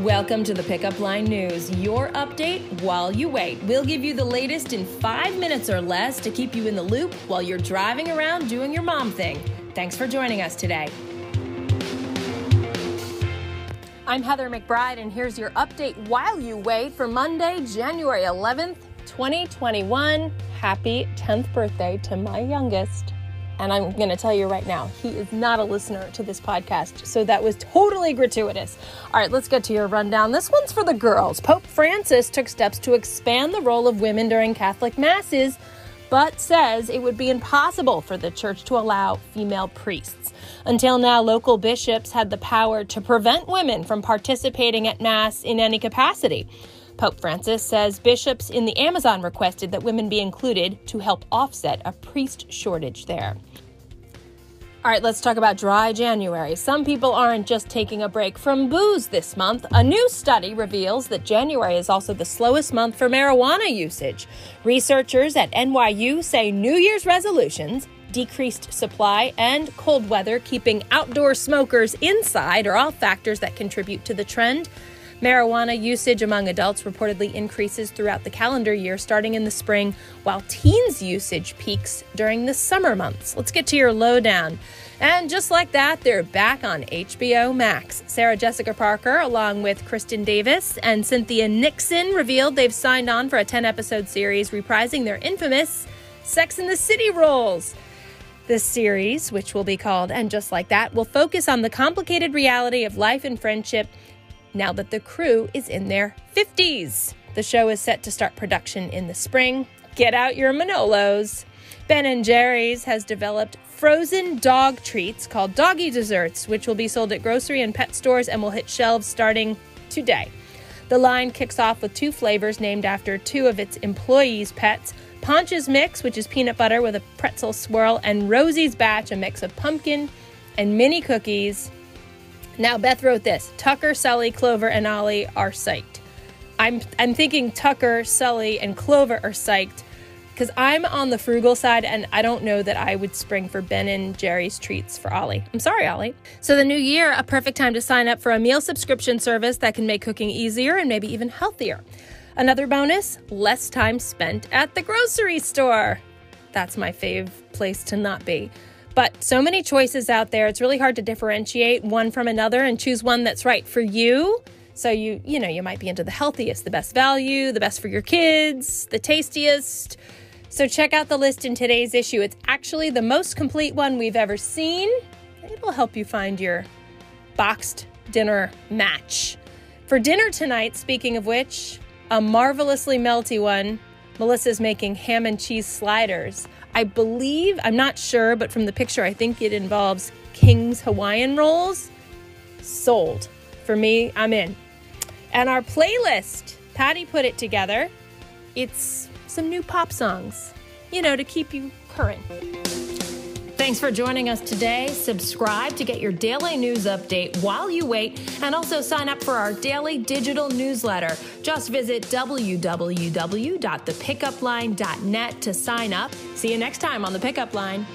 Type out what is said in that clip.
Welcome to the Pickup Line News, your update while you wait. We'll give you the latest in five minutes or less to keep you in the loop while you're driving around doing your mom thing. Thanks for joining us today. I'm Heather McBride, and here's your update while you wait for Monday, January 11th, 2021. Happy 10th birthday to my youngest. And I'm going to tell you right now, he is not a listener to this podcast. So that was totally gratuitous. All right, let's get to your rundown. This one's for the girls. Pope Francis took steps to expand the role of women during Catholic masses, but says it would be impossible for the church to allow female priests. Until now, local bishops had the power to prevent women from participating at Mass in any capacity. Pope Francis says bishops in the Amazon requested that women be included to help offset a priest shortage there. All right, let's talk about dry January. Some people aren't just taking a break from booze this month. A new study reveals that January is also the slowest month for marijuana usage. Researchers at NYU say New Year's resolutions, decreased supply, and cold weather keeping outdoor smokers inside are all factors that contribute to the trend. Marijuana usage among adults reportedly increases throughout the calendar year starting in the spring, while teens' usage peaks during the summer months. Let's get to your lowdown. And just like that, they're back on HBO Max. Sarah Jessica Parker, along with Kristin Davis and Cynthia Nixon, revealed they've signed on for a 10 episode series reprising their infamous Sex in the City roles. This series, which will be called And Just Like That, will focus on the complicated reality of life and friendship now that the crew is in their 50s. The show is set to start production in the spring. Get out your Manolos. Ben and Jerry's has developed frozen dog treats called doggy desserts, which will be sold at grocery and pet stores and will hit shelves starting today. The line kicks off with two flavors named after two of its employees' pets Pontch's Mix, which is peanut butter with a pretzel swirl, and Rosie's Batch, a mix of pumpkin and mini cookies now, Beth wrote this Tucker, Sully, Clover, and Ollie are psyched. I'm, I'm thinking Tucker, Sully, and Clover are psyched because I'm on the frugal side and I don't know that I would spring for Ben and Jerry's treats for Ollie. I'm sorry, Ollie. So, the new year, a perfect time to sign up for a meal subscription service that can make cooking easier and maybe even healthier. Another bonus less time spent at the grocery store. That's my fave place to not be. But so many choices out there, it's really hard to differentiate one from another and choose one that's right for you. So you, you know, you might be into the healthiest, the best value, the best for your kids, the tastiest. So check out the list in today's issue. It's actually the most complete one we've ever seen. It'll help you find your boxed dinner match. For dinner tonight, speaking of which, a marvelously melty one. Melissa's making ham and cheese sliders. I believe, I'm not sure, but from the picture, I think it involves King's Hawaiian rolls. Sold. For me, I'm in. And our playlist, Patty put it together. It's some new pop songs, you know, to keep you current. Thanks for joining us today. Subscribe to get your daily news update while you wait, and also sign up for our daily digital newsletter. Just visit www.thepickupline.net to sign up. See you next time on The Pickup Line.